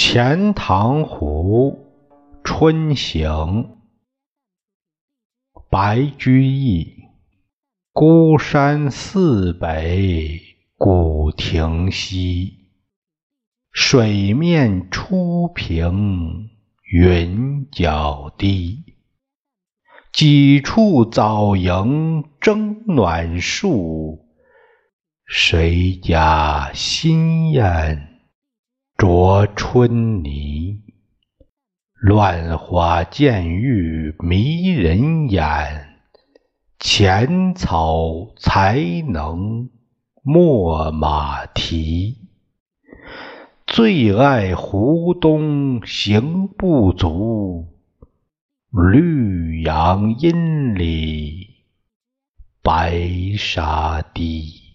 钱塘湖春行，白居易。孤山寺北古亭西，水面初平云脚低。几处早迎争暖树，谁家新燕啄春泥？乱花渐欲迷人眼，浅草才能没马蹄。最爱湖东行不足，绿杨阴里白沙堤。